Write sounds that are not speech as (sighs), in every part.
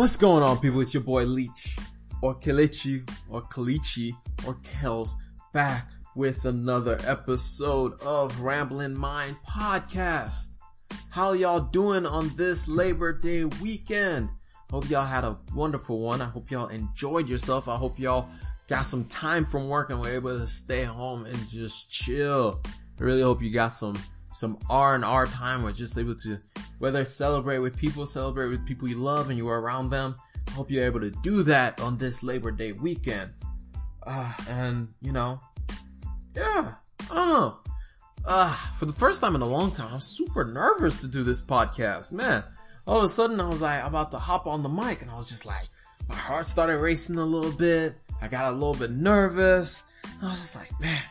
What's going on, people? It's your boy Leech, or Kelechi, or Kalichi, or Kels, back with another episode of Rambling Mind Podcast. How y'all doing on this Labor Day weekend? Hope y'all had a wonderful one. I hope y'all enjoyed yourself. I hope y'all got some time from work and were able to stay home and just chill. I really hope you got some some R and R time or just able to whether it's celebrate with people, celebrate with people you love and you are around them. I hope you're able to do that on this Labor Day weekend. Uh, and you know, yeah, I. Uh, for the first time in a long time, I'm super nervous to do this podcast. Man, all of a sudden I was like about to hop on the mic and I was just like, my heart started racing a little bit. I got a little bit nervous. I was just like, man,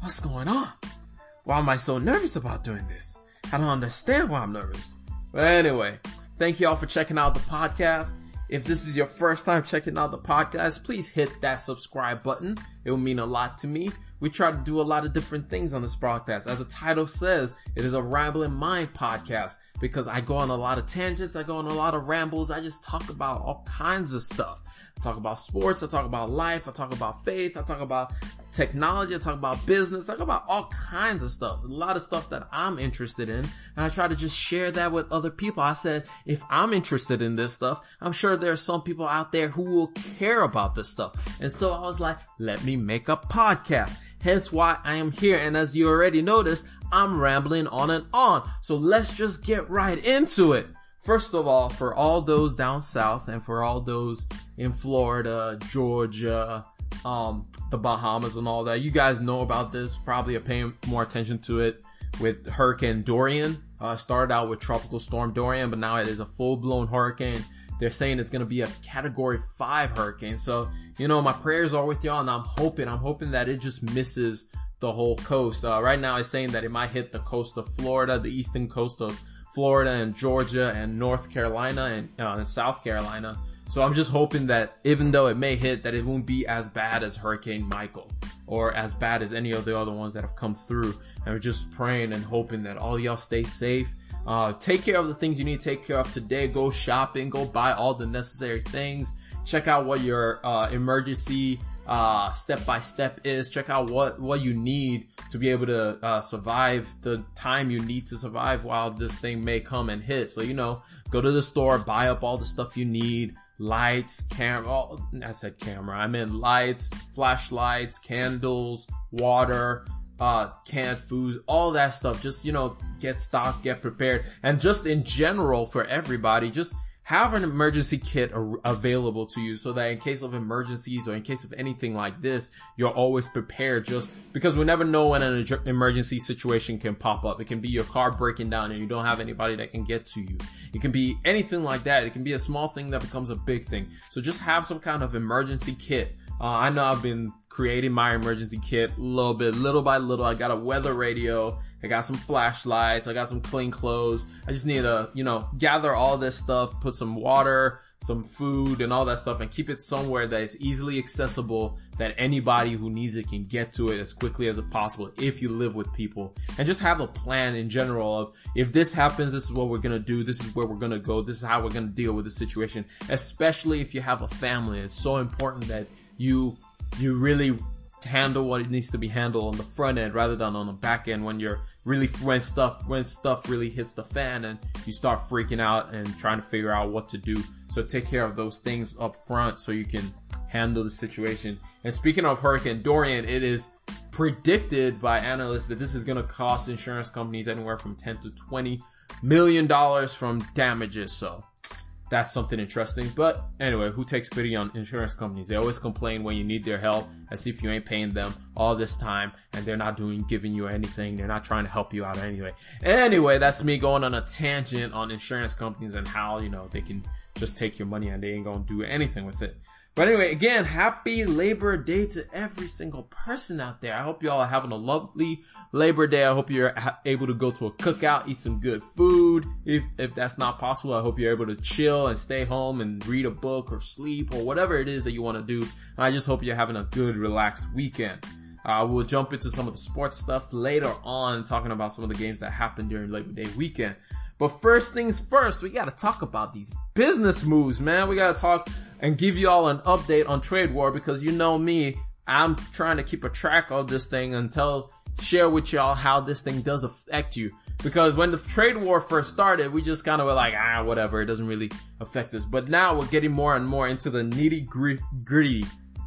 what's going on? Why am I so nervous about doing this? I don't understand why I'm nervous. But anyway, thank you all for checking out the podcast. If this is your first time checking out the podcast, please hit that subscribe button. It will mean a lot to me. We try to do a lot of different things on this podcast. As the title says, it is a rambling mind podcast because I go on a lot of tangents. I go on a lot of rambles. I just talk about all kinds of stuff. I talk about sports. I talk about life. I talk about faith. I talk about technology. I talk about business. I talk about all kinds of stuff. A lot of stuff that I'm interested in. And I try to just share that with other people. I said, if I'm interested in this stuff, I'm sure there are some people out there who will care about this stuff. And so I was like, let me make a podcast. Hence why I am here. And as you already noticed, I'm rambling on and on. So let's just get right into it. First of all, for all those down south and for all those in Florida, Georgia, um, the Bahamas and all that, you guys know about this, probably are paying more attention to it with Hurricane Dorian. Uh, started out with Tropical Storm Dorian, but now it is a full blown hurricane. They're saying it's going to be a category five hurricane. So, you know, my prayers are with y'all and I'm hoping, I'm hoping that it just misses the whole coast. Uh, right now it's saying that it might hit the coast of Florida, the eastern coast of Florida and Georgia and North Carolina and, uh, and South Carolina. So I'm just hoping that even though it may hit, that it won't be as bad as Hurricane Michael or as bad as any of the other ones that have come through. And we're just praying and hoping that all y'all stay safe. Uh, take care of the things you need to take care of today. Go shopping, go buy all the necessary things. Check out what your, uh, emergency, uh, step by step is. Check out what, what you need to be able to uh, survive the time you need to survive while this thing may come and hit. So, you know, go to the store, buy up all the stuff you need, lights, camera, oh, I said camera, I meant lights, flashlights, candles, water, uh, canned foods, all that stuff. Just, you know, get stocked, get prepared. And just in general for everybody, just have an emergency kit available to you so that in case of emergencies or in case of anything like this, you're always prepared just because we never know when an emergency situation can pop up. It can be your car breaking down and you don't have anybody that can get to you. It can be anything like that. It can be a small thing that becomes a big thing. So just have some kind of emergency kit. Uh, I know I've been creating my emergency kit a little bit, little by little. I got a weather radio. I got some flashlights. I got some clean clothes. I just need to, you know, gather all this stuff, put some water, some food and all that stuff and keep it somewhere that is easily accessible that anybody who needs it can get to it as quickly as possible if you live with people and just have a plan in general of if this happens this is what we're gonna do this is where we're gonna go this is how we're gonna deal with the situation especially if you have a family it's so important that you you really handle what it needs to be handled on the front end rather than on the back end when you're really when stuff when stuff really hits the fan and you start freaking out and trying to figure out what to do. So take care of those things up front so you can handle the situation. And speaking of hurricane dorian it is predicted by analysts that this is going to cost insurance companies anywhere from 10 to 20 million dollars from damages. So that's something interesting. But anyway, who takes pity on insurance companies? They always complain when you need their help as if you ain't paying them all this time and they're not doing, giving you anything. They're not trying to help you out anyway. Anyway, that's me going on a tangent on insurance companies and how, you know, they can just take your money and they ain't gonna do anything with it. But anyway, again, happy Labor Day to every single person out there. I hope y'all are having a lovely Labor Day. I hope you're able to go to a cookout, eat some good food. If, if that's not possible, I hope you're able to chill and stay home and read a book or sleep or whatever it is that you want to do. And I just hope you're having a good, relaxed weekend. Uh, we'll jump into some of the sports stuff later on, talking about some of the games that happened during Labor Day weekend. But first things first, we gotta talk about these business moves, man. We gotta talk and give you all an update on trade war because you know me, I'm trying to keep a track of this thing and tell, share with y'all how this thing does affect you. Because when the trade war first started, we just kind of were like, ah, whatever, it doesn't really affect us. But now we're getting more and more into the nitty gritty,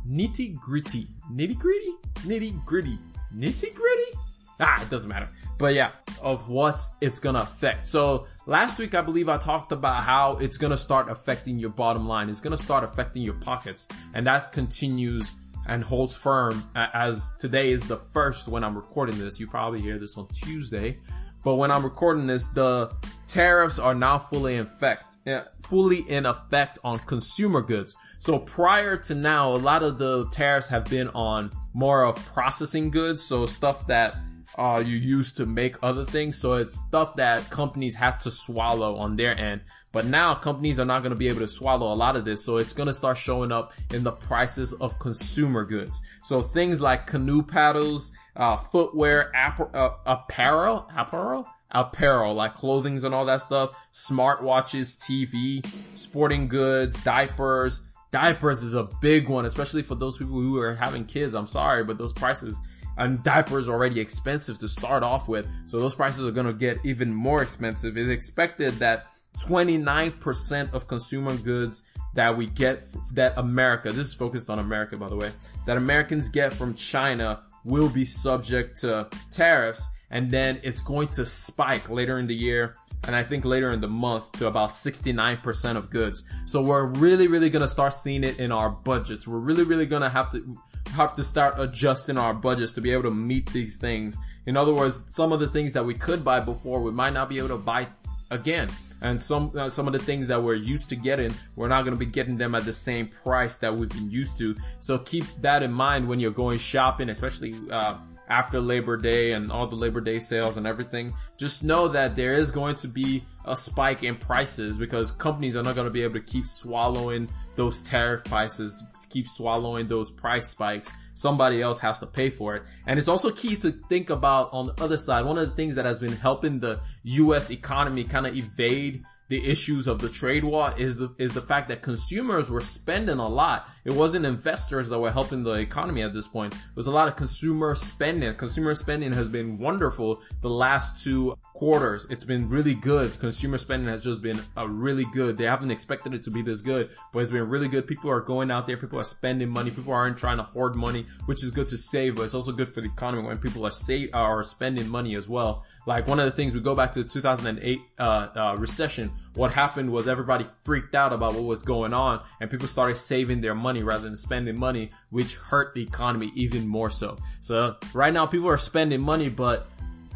nitty gritty, nitty gritty, nitty gritty, nitty gritty. Ah, it doesn't matter. But yeah, of what it's gonna affect. So last week, I believe I talked about how it's gonna start affecting your bottom line. It's gonna start affecting your pockets. And that continues and holds firm as today is the first when I'm recording this. You probably hear this on Tuesday. But when I'm recording this, the tariffs are now fully in effect, eh, fully in effect on consumer goods. So prior to now, a lot of the tariffs have been on more of processing goods. So stuff that uh, you use to make other things. So it's stuff that companies have to swallow on their end. But now companies are not going to be able to swallow a lot of this. So it's going to start showing up in the prices of consumer goods. So things like canoe paddles, uh, footwear, uh, apparel, apparel, apparel, like clothings and all that stuff, smartwatches, TV, sporting goods, diapers. Diapers is a big one, especially for those people who are having kids. I'm sorry, but those prices and diapers are already expensive to start off with. So those prices are going to get even more expensive. It's expected that 29% of consumer goods that we get that America, this is focused on America by the way, that Americans get from China will be subject to tariffs and then it's going to spike later in the year and I think later in the month to about 69% of goods. So we're really, really gonna start seeing it in our budgets. We're really, really gonna have to have to start adjusting our budgets to be able to meet these things. In other words, some of the things that we could buy before, we might not be able to buy again. And some uh, some of the things that we're used to getting, we're not going to be getting them at the same price that we've been used to. So keep that in mind when you're going shopping, especially uh, after Labor Day and all the Labor Day sales and everything. Just know that there is going to be a spike in prices because companies are not going to be able to keep swallowing those tariff prices, keep swallowing those price spikes. Somebody else has to pay for it. And it's also key to think about on the other side. One of the things that has been helping the US economy kind of evade the issues of the trade war is the is the fact that consumers were spending a lot. It wasn't investors that were helping the economy at this point. It was a lot of consumer spending. Consumer spending has been wonderful the last two quarters. It's been really good. Consumer spending has just been a really good. They haven't expected it to be this good, but it's been really good. People are going out there. People are spending money. People aren't trying to hoard money, which is good to save, but it's also good for the economy when people are save are spending money as well. Like one of the things we go back to the 2008 uh, uh, recession. What happened was everybody freaked out about what was going on, and people started saving their money rather than spending money, which hurt the economy even more so. So right now, people are spending money, but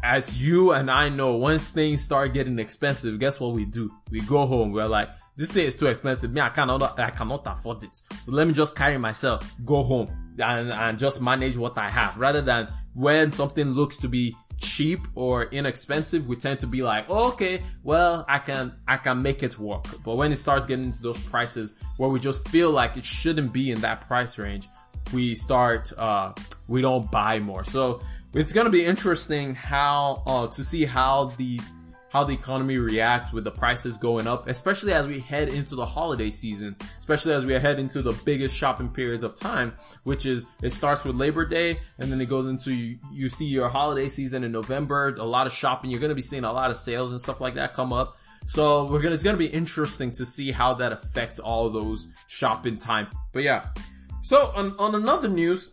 as you and I know, once things start getting expensive, guess what we do? We go home. We're like, this thing is too expensive. Me, I cannot, I cannot afford it. So let me just carry myself, go home and, and just manage what I have rather than when something looks to be cheap or inexpensive, we tend to be like, oh, okay, well, I can, I can make it work. But when it starts getting into those prices where we just feel like it shouldn't be in that price range, we start, uh, we don't buy more. So it's going to be interesting how, uh, to see how the how the economy reacts with the prices going up, especially as we head into the holiday season, especially as we head into the biggest shopping periods of time, which is it starts with Labor Day and then it goes into you, you see your holiday season in November, a lot of shopping, you're going to be seeing a lot of sales and stuff like that come up. So we're gonna, it's gonna be interesting to see how that affects all those shopping time. But yeah. So on, on another news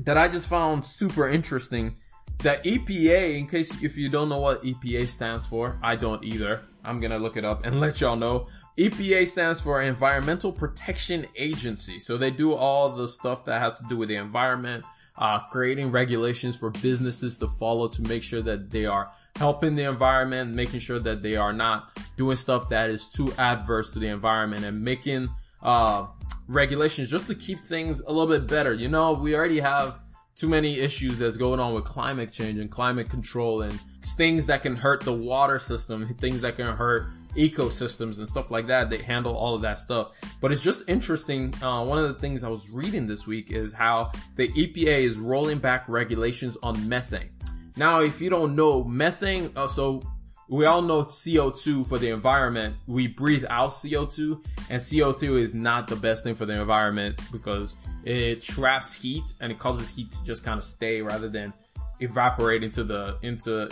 that I just found super interesting, the EPA, in case if you don't know what EPA stands for, I don't either. I'm gonna look it up and let y'all know. EPA stands for Environmental Protection Agency. So they do all the stuff that has to do with the environment, uh, creating regulations for businesses to follow to make sure that they are helping the environment, making sure that they are not doing stuff that is too adverse to the environment and making, uh, regulations just to keep things a little bit better. You know, we already have too many issues that's going on with climate change and climate control and things that can hurt the water system, things that can hurt ecosystems and stuff like that. They handle all of that stuff. But it's just interesting. Uh, one of the things I was reading this week is how the EPA is rolling back regulations on methane. Now, if you don't know, methane, uh, so we all know CO2 for the environment. We breathe out CO2 and CO2 is not the best thing for the environment because it traps heat and it causes heat to just kind of stay rather than evaporate into the, into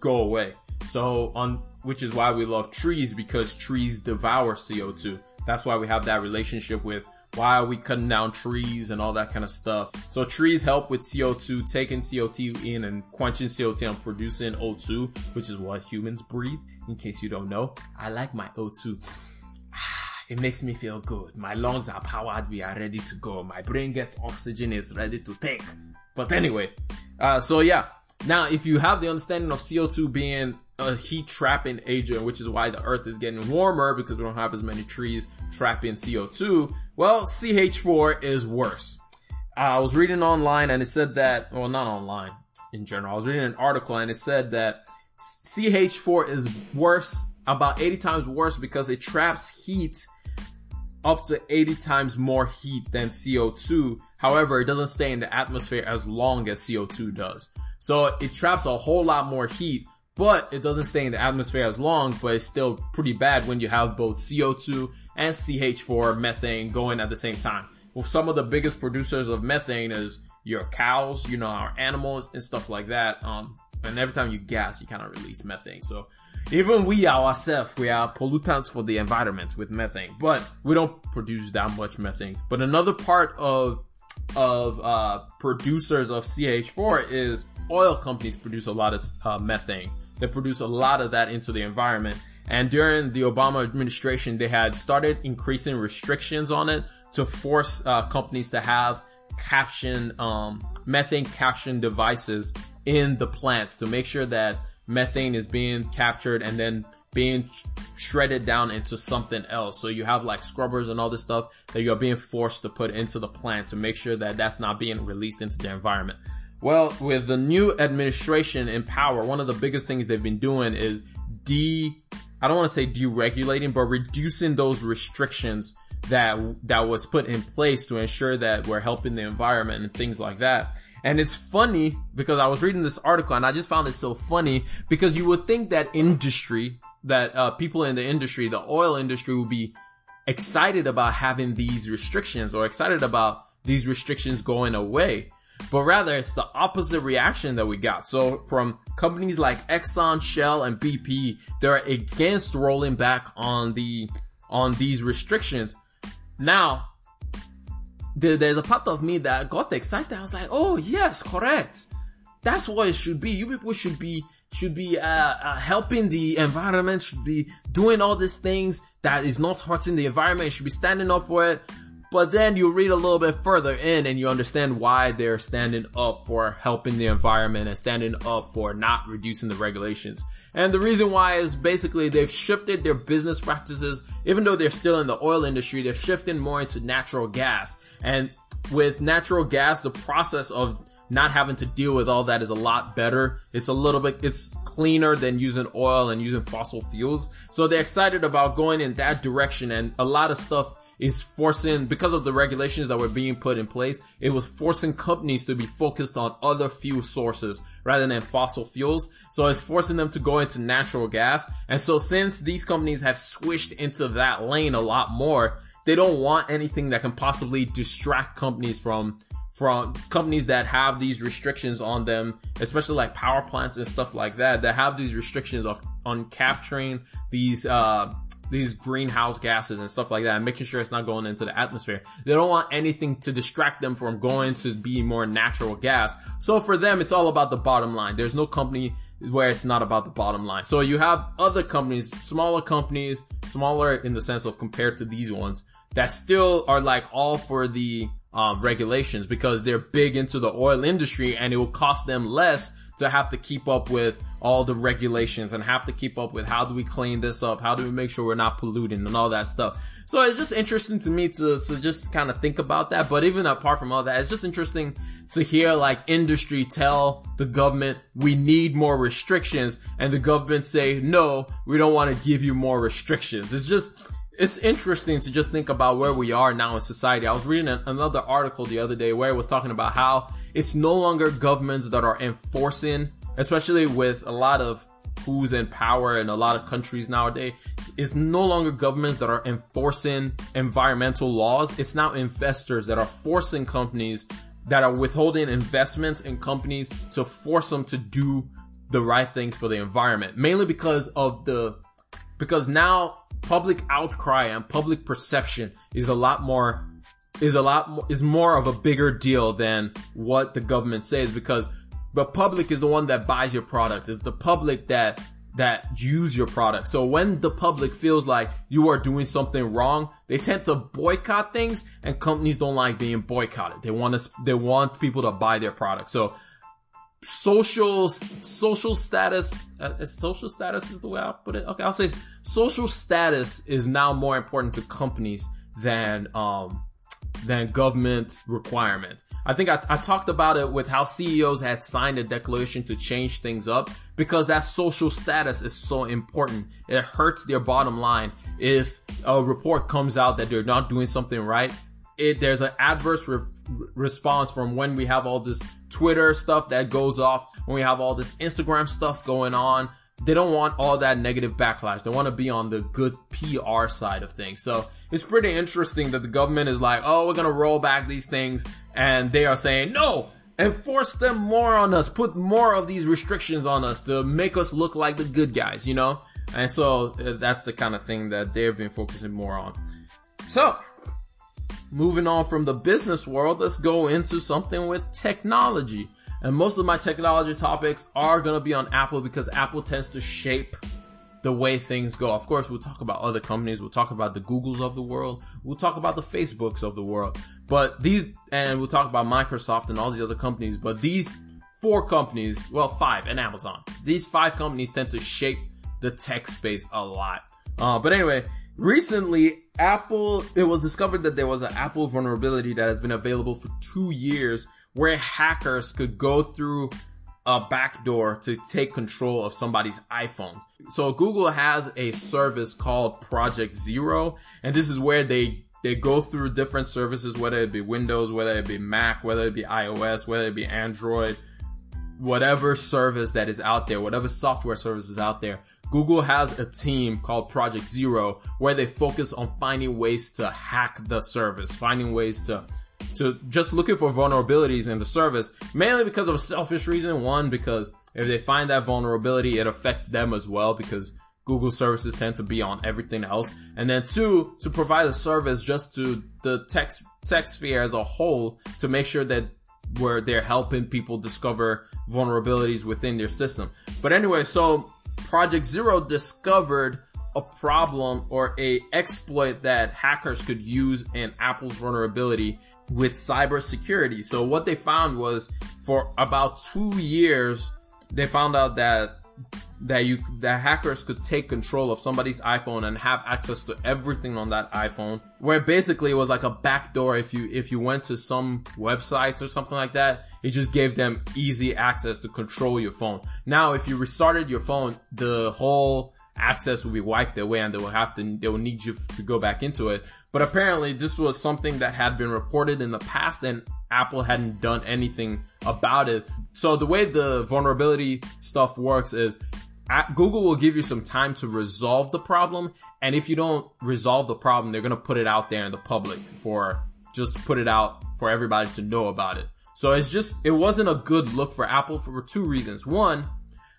go away. So on, which is why we love trees because trees devour CO2. That's why we have that relationship with why are we cutting down trees and all that kind of stuff. So trees help with CO2, taking CO2 in and quenching CO2 and producing O2, which is what humans breathe. In case you don't know, I like my O2. (sighs) It makes me feel good. My lungs are powered. We are ready to go. My brain gets oxygen. It's ready to think. But anyway, uh, so yeah. Now, if you have the understanding of CO2 being a heat trapping agent, which is why the earth is getting warmer because we don't have as many trees trapping CO2, well, CH4 is worse. Uh, I was reading online and it said that, well, not online in general. I was reading an article and it said that CH4 is worse, about 80 times worse because it traps heat up to 80 times more heat than CO2. However, it doesn't stay in the atmosphere as long as CO2 does. So it traps a whole lot more heat, but it doesn't stay in the atmosphere as long, but it's still pretty bad when you have both CO2 and CH4 methane going at the same time. Well, some of the biggest producers of methane is your cows, you know, our animals and stuff like that. Um, and every time you gas, you kind of release methane. So even we ourselves, we are pollutants for the environment with methane, but we don't produce that much methane. But another part of of uh, producers of CH4 is oil companies produce a lot of uh, methane. They produce a lot of that into the environment. And during the Obama administration, they had started increasing restrictions on it to force uh, companies to have caption, um, methane caption devices in the plants to make sure that methane is being captured and then being shredded down into something else. So you have like scrubbers and all this stuff that you're being forced to put into the plant to make sure that that's not being released into the environment. Well, with the new administration in power, one of the biggest things they've been doing is de, I don't want to say deregulating, but reducing those restrictions that, that was put in place to ensure that we're helping the environment and things like that. And it's funny because I was reading this article and I just found it so funny because you would think that industry, that uh, people in the industry, the oil industry would be excited about having these restrictions or excited about these restrictions going away but rather it's the opposite reaction that we got. So from companies like Exxon, Shell, and BP, they're against rolling back on the, on these restrictions. Now, there's a part of me that got excited. I was like, oh yes, correct. That's what it should be. You people should be, should be, uh, uh, helping the environment, should be doing all these things that is not hurting the environment, should be standing up for it. But then you read a little bit further in and you understand why they're standing up for helping the environment and standing up for not reducing the regulations. And the reason why is basically they've shifted their business practices, even though they're still in the oil industry, they're shifting more into natural gas. And with natural gas, the process of not having to deal with all that is a lot better. It's a little bit, it's cleaner than using oil and using fossil fuels. So they're excited about going in that direction and a lot of stuff is forcing, because of the regulations that were being put in place, it was forcing companies to be focused on other fuel sources rather than fossil fuels. So it's forcing them to go into natural gas. And so since these companies have switched into that lane a lot more, they don't want anything that can possibly distract companies from from companies that have these restrictions on them, especially like power plants and stuff like that, that have these restrictions of on capturing these uh these greenhouse gases and stuff like that, making sure it's not going into the atmosphere. They don't want anything to distract them from going to be more natural gas. So for them, it's all about the bottom line. There's no company where it's not about the bottom line. So you have other companies, smaller companies, smaller in the sense of compared to these ones that still are like all for the um, regulations because they're big into the oil industry and it will cost them less to have to keep up with all the regulations and have to keep up with how do we clean this up? How do we make sure we're not polluting and all that stuff? So it's just interesting to me to, to just kind of think about that. But even apart from all that, it's just interesting to hear like industry tell the government we need more restrictions and the government say, no, we don't want to give you more restrictions. It's just, it's interesting to just think about where we are now in society. I was reading another article the other day where it was talking about how it's no longer governments that are enforcing, especially with a lot of who's in power in a lot of countries nowadays. It's no longer governments that are enforcing environmental laws. It's now investors that are forcing companies that are withholding investments in companies to force them to do the right things for the environment. Mainly because of the, because now public outcry and public perception is a lot more is a lot more, is more of a bigger deal than what the government says because the public is the one that buys your product. It's the public that that use your product. So when the public feels like you are doing something wrong, they tend to boycott things and companies don't like being boycotted. They want to, they want people to buy their product. So social, social status, uh, social status is the way I'll put it. Okay. I'll say social status is now more important to companies than, um, than government requirement. I think I, I, talked about it with how CEOs had signed a declaration to change things up because that social status is so important. It hurts their bottom line if a report comes out that they're not doing something right. It, there's an adverse re- response from when we have all this Twitter stuff that goes off, when we have all this Instagram stuff going on, they don't want all that negative backlash. They want to be on the good PR side of things. So it's pretty interesting that the government is like, oh, we're going to roll back these things. And they are saying, no, enforce them more on us. Put more of these restrictions on us to make us look like the good guys, you know? And so uh, that's the kind of thing that they've been focusing more on. So moving on from the business world, let's go into something with technology. And most of my technology topics are going to be on Apple because Apple tends to shape the way things go. Of course, we'll talk about other companies. We'll talk about the Googles of the world. We'll talk about the Facebooks of the world. But these, and we'll talk about Microsoft and all these other companies. But these four companies, well, five and Amazon. These five companies tend to shape the tech space a lot. Uh, but anyway, recently Apple, it was discovered that there was an Apple vulnerability that has been available for two years where hackers could go through a backdoor to take control of somebody's iPhone. So Google has a service called Project Zero, and this is where they they go through different services, whether it be Windows, whether it be Mac, whether it be iOS, whether it be Android, whatever service that is out there, whatever software service is out there. Google has a team called Project Zero where they focus on finding ways to hack the service, finding ways to so just looking for vulnerabilities in the service, mainly because of a selfish reason. One, because if they find that vulnerability, it affects them as well because Google services tend to be on everything else. And then two, to provide a service just to the tech, tech sphere as a whole to make sure that where they're helping people discover vulnerabilities within their system. But anyway, so Project Zero discovered a problem or a exploit that hackers could use in Apple's vulnerability with cybersecurity. So what they found was for about two years, they found out that that you that hackers could take control of somebody's iPhone and have access to everything on that iPhone. Where basically it was like a backdoor if you if you went to some websites or something like that, it just gave them easy access to control your phone. Now if you restarted your phone, the whole access will be wiped away and they will have to, they will need you to go back into it. But apparently this was something that had been reported in the past and Apple hadn't done anything about it. So the way the vulnerability stuff works is Google will give you some time to resolve the problem. And if you don't resolve the problem, they're going to put it out there in the public for just put it out for everybody to know about it. So it's just, it wasn't a good look for Apple for two reasons. One,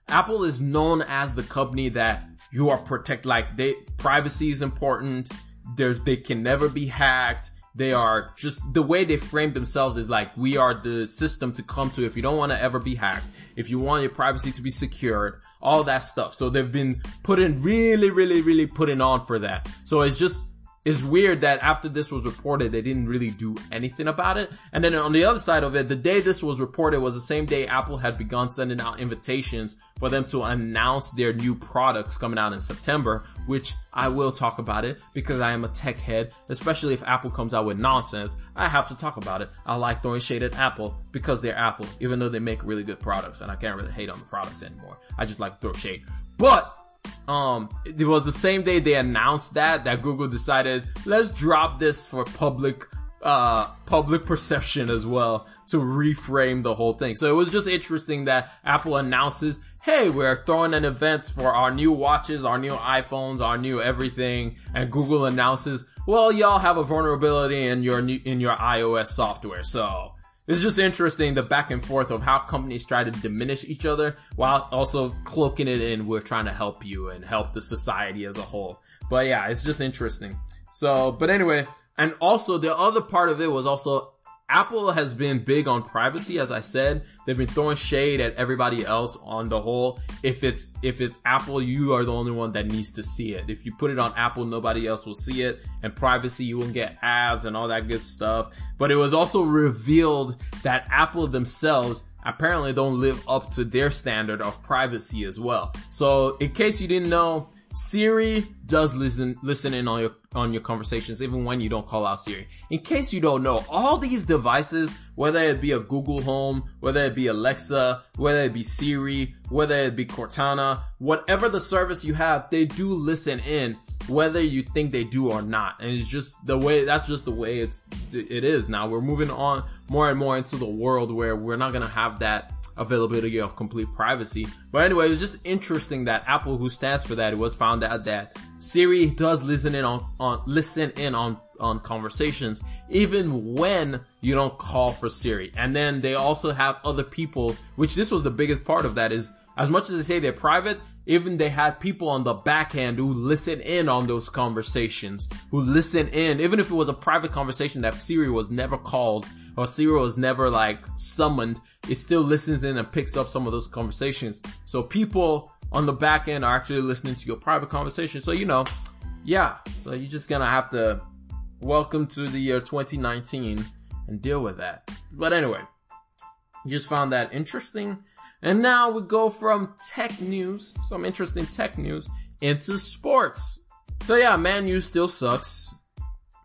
Apple is known as the company that you are protect like they privacy is important. There's they can never be hacked. They are just the way they frame themselves is like we are the system to come to if you don't want to ever be hacked, if you want your privacy to be secured, all that stuff. So they've been putting really, really, really putting on for that. So it's just it's weird that after this was reported, they didn't really do anything about it. And then on the other side of it, the day this was reported was the same day Apple had begun sending out invitations for them to announce their new products coming out in September, which I will talk about it because I am a tech head, especially if Apple comes out with nonsense. I have to talk about it. I like throwing shade at Apple because they're Apple, even though they make really good products and I can't really hate on the products anymore. I just like to throw shade. But um, it was the same day they announced that, that Google decided, let's drop this for public, uh, public perception as well to reframe the whole thing. So it was just interesting that Apple announces, hey, we're throwing an event for our new watches, our new iPhones, our new everything, and Google announces, well, y'all have a vulnerability in your new, in your iOS software. So it's just interesting the back and forth of how companies try to diminish each other while also cloaking it in we're trying to help you and help the society as a whole. But yeah, it's just interesting. So, but anyway, and also the other part of it was also Apple has been big on privacy, as I said. They've been throwing shade at everybody else on the whole. If it's, if it's Apple, you are the only one that needs to see it. If you put it on Apple, nobody else will see it. And privacy, you won't get ads and all that good stuff. But it was also revealed that Apple themselves apparently don't live up to their standard of privacy as well. So in case you didn't know, Siri does listen listen in on your on your conversations even when you don't call out Siri. In case you don't know, all these devices, whether it be a Google Home, whether it be Alexa, whether it be Siri, whether it be Cortana, whatever the service you have, they do listen in whether you think they do or not. And it's just the way that's just the way it's it is now. We're moving on more and more into the world where we're not going to have that availability of complete privacy. But anyway, it was just interesting that Apple, who stands for that, it was found out that Siri does listen in on, on listen in on on conversations even when you don't call for Siri. And then they also have other people, which this was the biggest part of that is as much as they say they're private, even they had people on the backhand who listen in on those conversations, who listen in, even if it was a private conversation that Siri was never called or Siri was never like summoned, it still listens in and picks up some of those conversations. So people on the back end are actually listening to your private conversation. So, you know, yeah. So you're just gonna have to welcome to the year 2019 and deal with that. But anyway, you just found that interesting. And now we go from tech news, some interesting tech news, into sports. So yeah, Man U still sucks.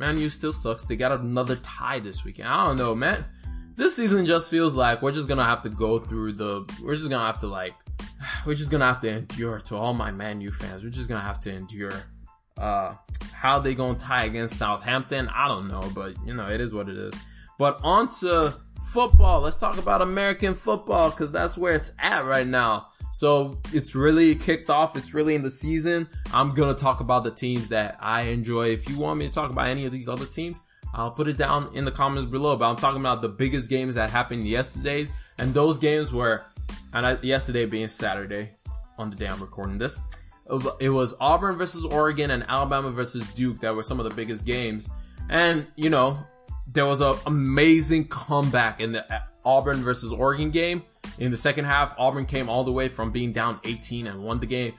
Man U still sucks. They got another tie this weekend. I don't know, man. This season just feels like we're just gonna have to go through the, we're just gonna have to like, (sighs) we're just gonna have to endure to all my Man U fans. We're just gonna have to endure, uh, how they gonna tie against Southampton. I don't know, but you know, it is what it is. But on to football. Let's talk about American football because that's where it's at right now. So it's really kicked off. It's really in the season. I'm going to talk about the teams that I enjoy. If you want me to talk about any of these other teams, I'll put it down in the comments below. But I'm talking about the biggest games that happened yesterday's And those games were, and I, yesterday being Saturday on the day I'm recording this, it was Auburn versus Oregon and Alabama versus Duke that were some of the biggest games. And, you know, there was an amazing comeback in the Auburn versus Oregon game. In the second half, Auburn came all the way from being down 18 and won the game.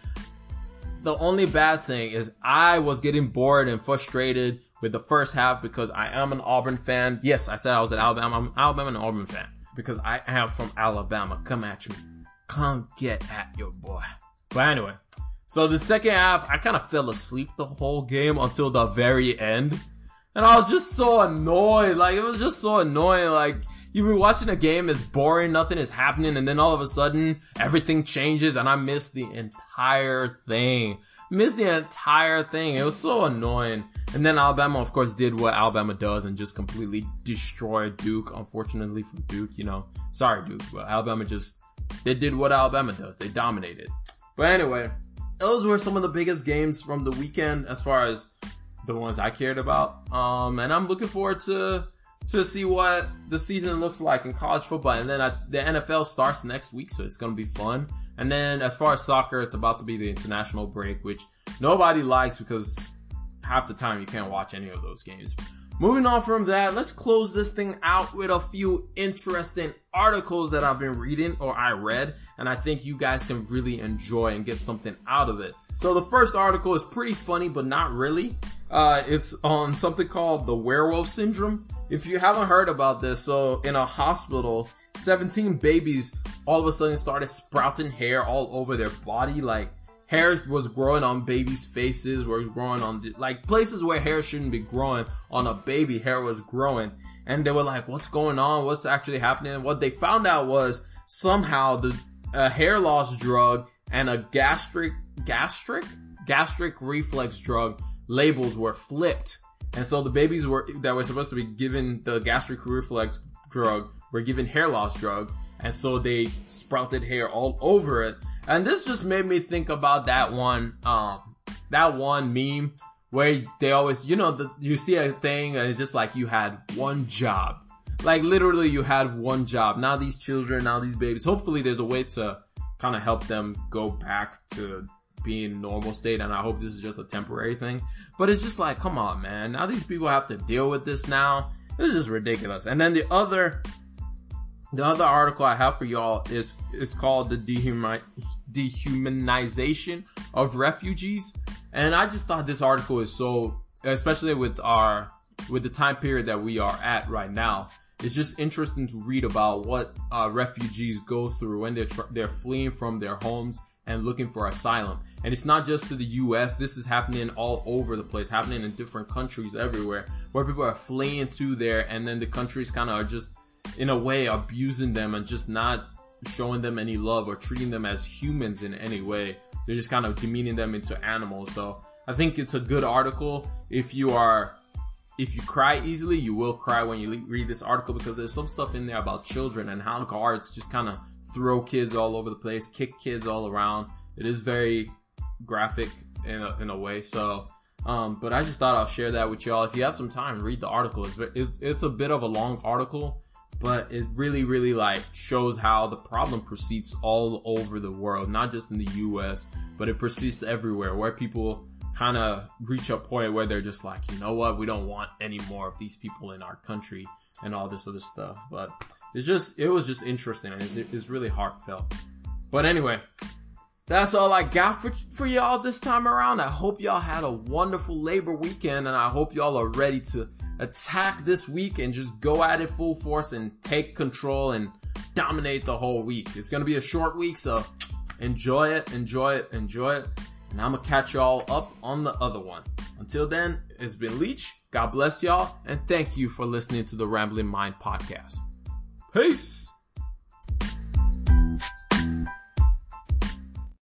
The only bad thing is I was getting bored and frustrated with the first half because I am an Auburn fan. Yes, I said I was an Alabama. I'm an Alabama and Auburn fan because I am from Alabama. Come at me. Come get at your boy. But anyway, so the second half, I kind of fell asleep the whole game until the very end. And I was just so annoyed. Like, it was just so annoying. Like, you've been watching a game, it's boring, nothing is happening, and then all of a sudden, everything changes, and I missed the entire thing. Missed the entire thing. It was so annoying. And then Alabama, of course, did what Alabama does and just completely destroyed Duke. Unfortunately for Duke, you know, sorry Duke, but Alabama just, they did what Alabama does. They dominated. But anyway, those were some of the biggest games from the weekend as far as the ones I cared about. Um, and I'm looking forward to to see what the season looks like in college football. And then I, the NFL starts next week, so it's going to be fun. And then as far as soccer, it's about to be the international break, which nobody likes because half the time you can't watch any of those games. Moving on from that, let's close this thing out with a few interesting articles that I've been reading or I read, and I think you guys can really enjoy and get something out of it. So the first article is pretty funny, but not really. Uh, it's on something called the werewolf syndrome. If you haven't heard about this, so in a hospital, 17 babies all of a sudden started sprouting hair all over their body. Like hair was growing on babies' faces, were growing on like places where hair shouldn't be growing on a baby. Hair was growing, and they were like, "What's going on? What's actually happening?" What they found out was somehow the a hair loss drug and a gastric gastric gastric reflux drug labels were flipped. And so the babies were that were supposed to be given the gastric reflux drug were given hair loss drug, and so they sprouted hair all over it. And this just made me think about that one, um, that one meme where they always, you know, the, you see a thing and it's just like you had one job. Like literally you had one job. Now these children, now these babies, hopefully there's a way to kind of help them go back to being normal state. And I hope this is just a temporary thing. But it's just like, come on, man. Now these people have to deal with this now. This is ridiculous. And then the other the other article I have for y'all is it's called the dehuma- dehumanization of refugees, and I just thought this article is so, especially with our with the time period that we are at right now. It's just interesting to read about what uh, refugees go through when they're tr- they're fleeing from their homes and looking for asylum. And it's not just to the US, this is happening all over the place, happening in different countries everywhere, where people are fleeing to there and then the countries kind of are just in a way abusing them and just not showing them any love or treating them as humans in any way. They're just kind of demeaning them into animals. So I think it's a good article. If you are, if you cry easily, you will cry when you read this article because there's some stuff in there about children and how guards just kind of throw kids all over the place, kick kids all around. It is very graphic in a, in a way. So, um, but I just thought I'll share that with y'all. If you have some time, read the article. It's, it's, it's a bit of a long article but it really, really like shows how the problem proceeds all over the world, not just in the US, but it persists everywhere where people kind of reach a point where they're just like, you know what, we don't want any more of these people in our country and all this other stuff. But it's just, it was just interesting it's, it's really heartfelt. But anyway, that's all I got for, for y'all this time around. I hope y'all had a wonderful labor weekend and I hope y'all are ready to attack this week and just go at it full force and take control and dominate the whole week. It's going to be a short week, so enjoy it, enjoy it, enjoy it. And I'm going to catch y'all up on the other one. Until then, it's been Leech. God bless y'all. And thank you for listening to the Rambling Mind podcast. Peace.